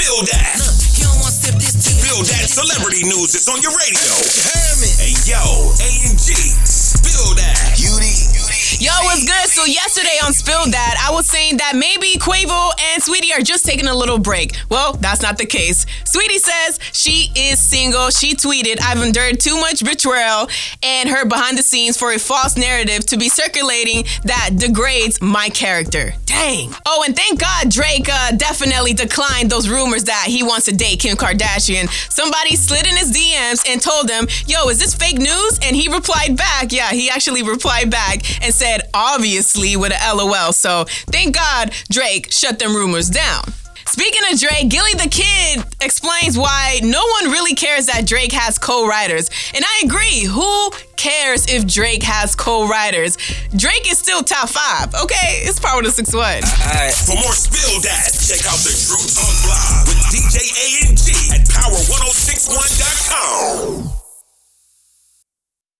Spill that. Uh, he don't want to sip this tea. Spill that celebrity news that's on your radio. Herman. Hey yo, A and G. Spill that. Beauty. Yo, what's good? So yesterday on Spill That, I was saying that maybe Quavo and Saweetie are just taking a little break. Well, that's not the case. Saweetie says she is single. She tweeted, I've endured too much betrayal and her behind the scenes for a false narrative to be circulating that degrades my character. Dang. Oh, and thank God Drake uh, definitely declined those rumors that he wants to date Kim Kardashian. Somebody slid in his DMs and told him, Yo, is this fake news? And he replied back. Yeah, he actually replied back and said, obviously, with a LOL. So thank God Drake shut them rumors down. Speaking of Drake, Gillie Da Kid explains why no one really cares that Drake has co writers. And I agree. Who cares if Drake has co writers? Drake is still top five, okay? It's Power to 6 1. For more Spill check out the True Talk.